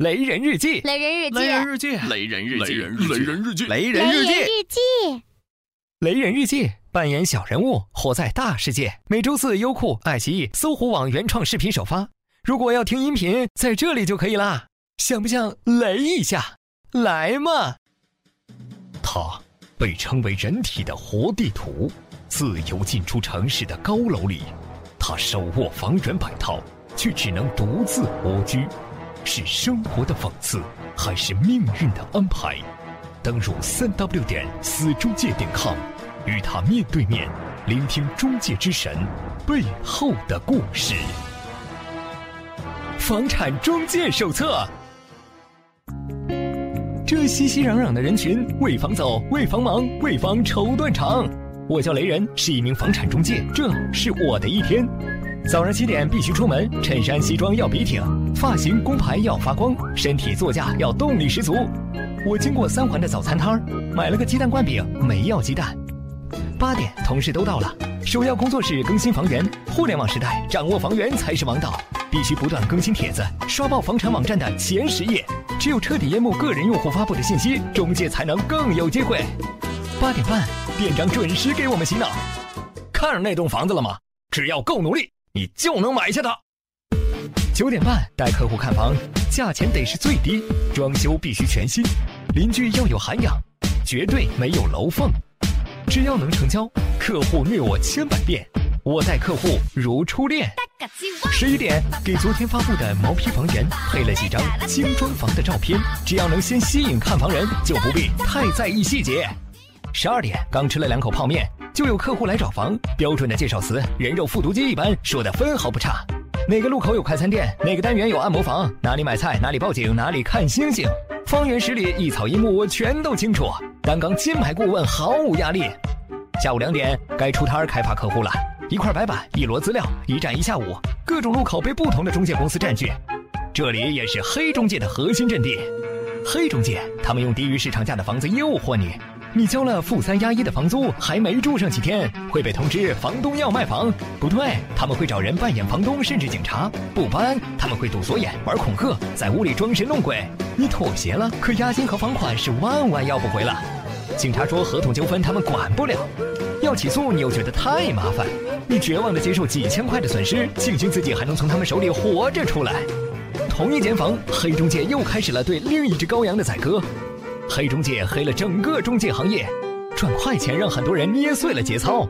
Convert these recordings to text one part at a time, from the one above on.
雷人日记，雷人日记，雷人日记，雷人日记，雷人日记，雷雷人人日记，日记，雷人日记，扮演小人物，活在大世界。每周四，优酷、爱奇艺、搜狐网原创视频首发。如果要听音频，在这里就可以啦。想不想雷一下？来嘛！它被称为人体的活地图，自由进出城市的高楼里，他手握房源百套，却只能独自蜗居。是生活的讽刺，还是命运的安排？登入三 w 点死中介点 com，与他面对面，聆听中介之神背后的故事。房产中介手册。这熙熙攘攘的人群，为房走，为房忙，为房愁断肠。我叫雷人，是一名房产中介，这是我的一天。早上七点必须出门，衬衫西装要笔挺，发型工牌要发光，身体座驾要动力十足。我经过三环的早餐摊儿，买了个鸡蛋灌饼，没要鸡蛋。八点，同事都到了，首要工作是更新房源。互联网时代，掌握房源才是王道，必须不断更新帖子，刷爆房产网站的前十页。只有彻底淹没个人用户发布的信息，中介才能更有机会。八点半，店长准时给我们洗脑。看上那栋房子了吗？只要够努力，你就能买下它。九点半带客户看房，价钱得是最低，装修必须全新，邻居要有涵养，绝对没有楼缝。只要能成交，客户虐我千百遍，我待客户如初恋。十一点给昨天发布的毛坯房源配了几张精装房的照片，只要能先吸引看房人，就不必太在意细节。十二点刚吃了两口泡面，就有客户来找房，标准的介绍词，人肉复读机一般，说的分毫不差。哪个路口有快餐店？哪个单元有按摩房？哪里买菜？哪里报警？哪里看星星？方圆十里一草一木我全都清楚。担纲金牌顾问毫无压力。下午两点该出摊开发客户了，一块白板，一摞资料，一站一下午，各种路口被不同的中介公司占据。这里也是黑中介的核心阵地。黑中介他们用低于市场价的房子诱惑你。你交了负三押一的房租，还没住上几天，会被通知房东要卖房。不对，他们会找人扮演房东，甚至警察。不搬，他们会堵锁眼，玩恐吓，在屋里装神弄鬼。你妥协了，可押金和房款是万万要不回了。警察说合同纠纷他们管不了，要起诉你又觉得太麻烦。你绝望的接受几千块的损失，庆幸自己还能从他们手里活着出来。同一间房，黑中介又开始了对另一只羔羊的宰割。黑中介黑了整个中介行业，赚快钱让很多人捏碎了节操。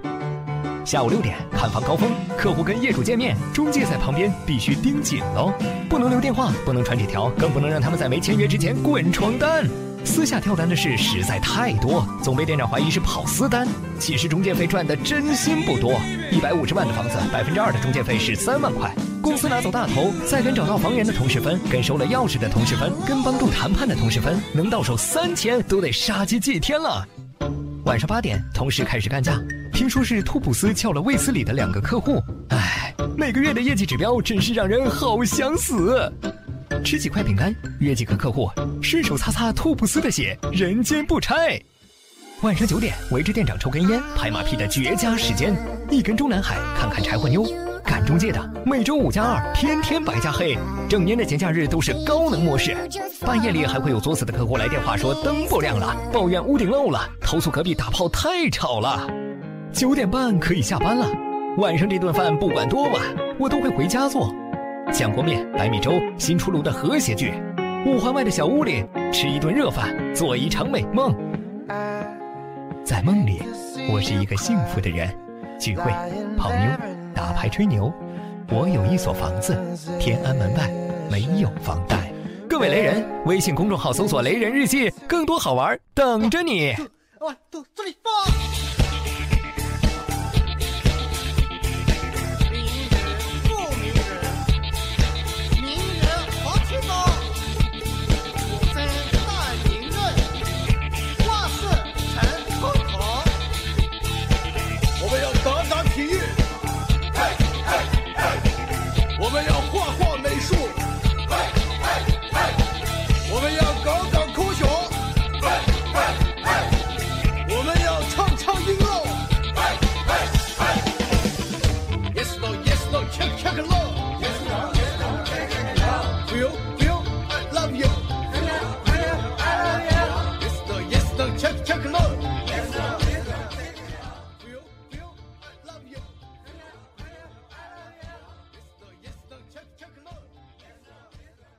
下午六点看房高峰，客户跟业主见面，中介在旁边必须盯紧喽，不能留电话，不能传纸条，更不能让他们在没签约之前滚床单。私下跳单的事实在太多，总被店长怀疑是跑私单。其实中介费赚的真心不多，一百五十万的房子，百分之二的中介费是三万块。公司拿走大头，再跟找到房源的同事分，跟收了钥匙的同事分，跟帮助谈判的同事分，能到手三千都得杀鸡祭天了。晚上八点，同事开始干架，听说是兔普斯撬了卫斯理的两个客户。唉，每个月的业绩指标真是让人好想死。吃几块饼干，约几个客户，顺手擦擦兔普斯的血，人间不拆。晚上九点，围着店长抽根烟，拍马屁的绝佳时间，一根中南海，看看柴火妞。赶中介的，每周五加二，天天白加黑，整年的节假日都是高能模式。半夜里还会有作死的客户来电话说灯不亮了，抱怨屋顶漏了，投诉隔壁打炮太吵了。九点半可以下班了，晚上这顿饭不管多晚，我都会回家做。酱锅面、白米粥，新出炉的和谐剧。五环外的小屋里，吃一顿热饭，做一场美梦。在梦里，我是一个幸福的人，聚会、泡妞。打牌吹牛，我有一所房子，天安门外没有房贷。各位雷人，微信公众号搜索“雷人日记”，更多好玩等着你。One, two, three, four.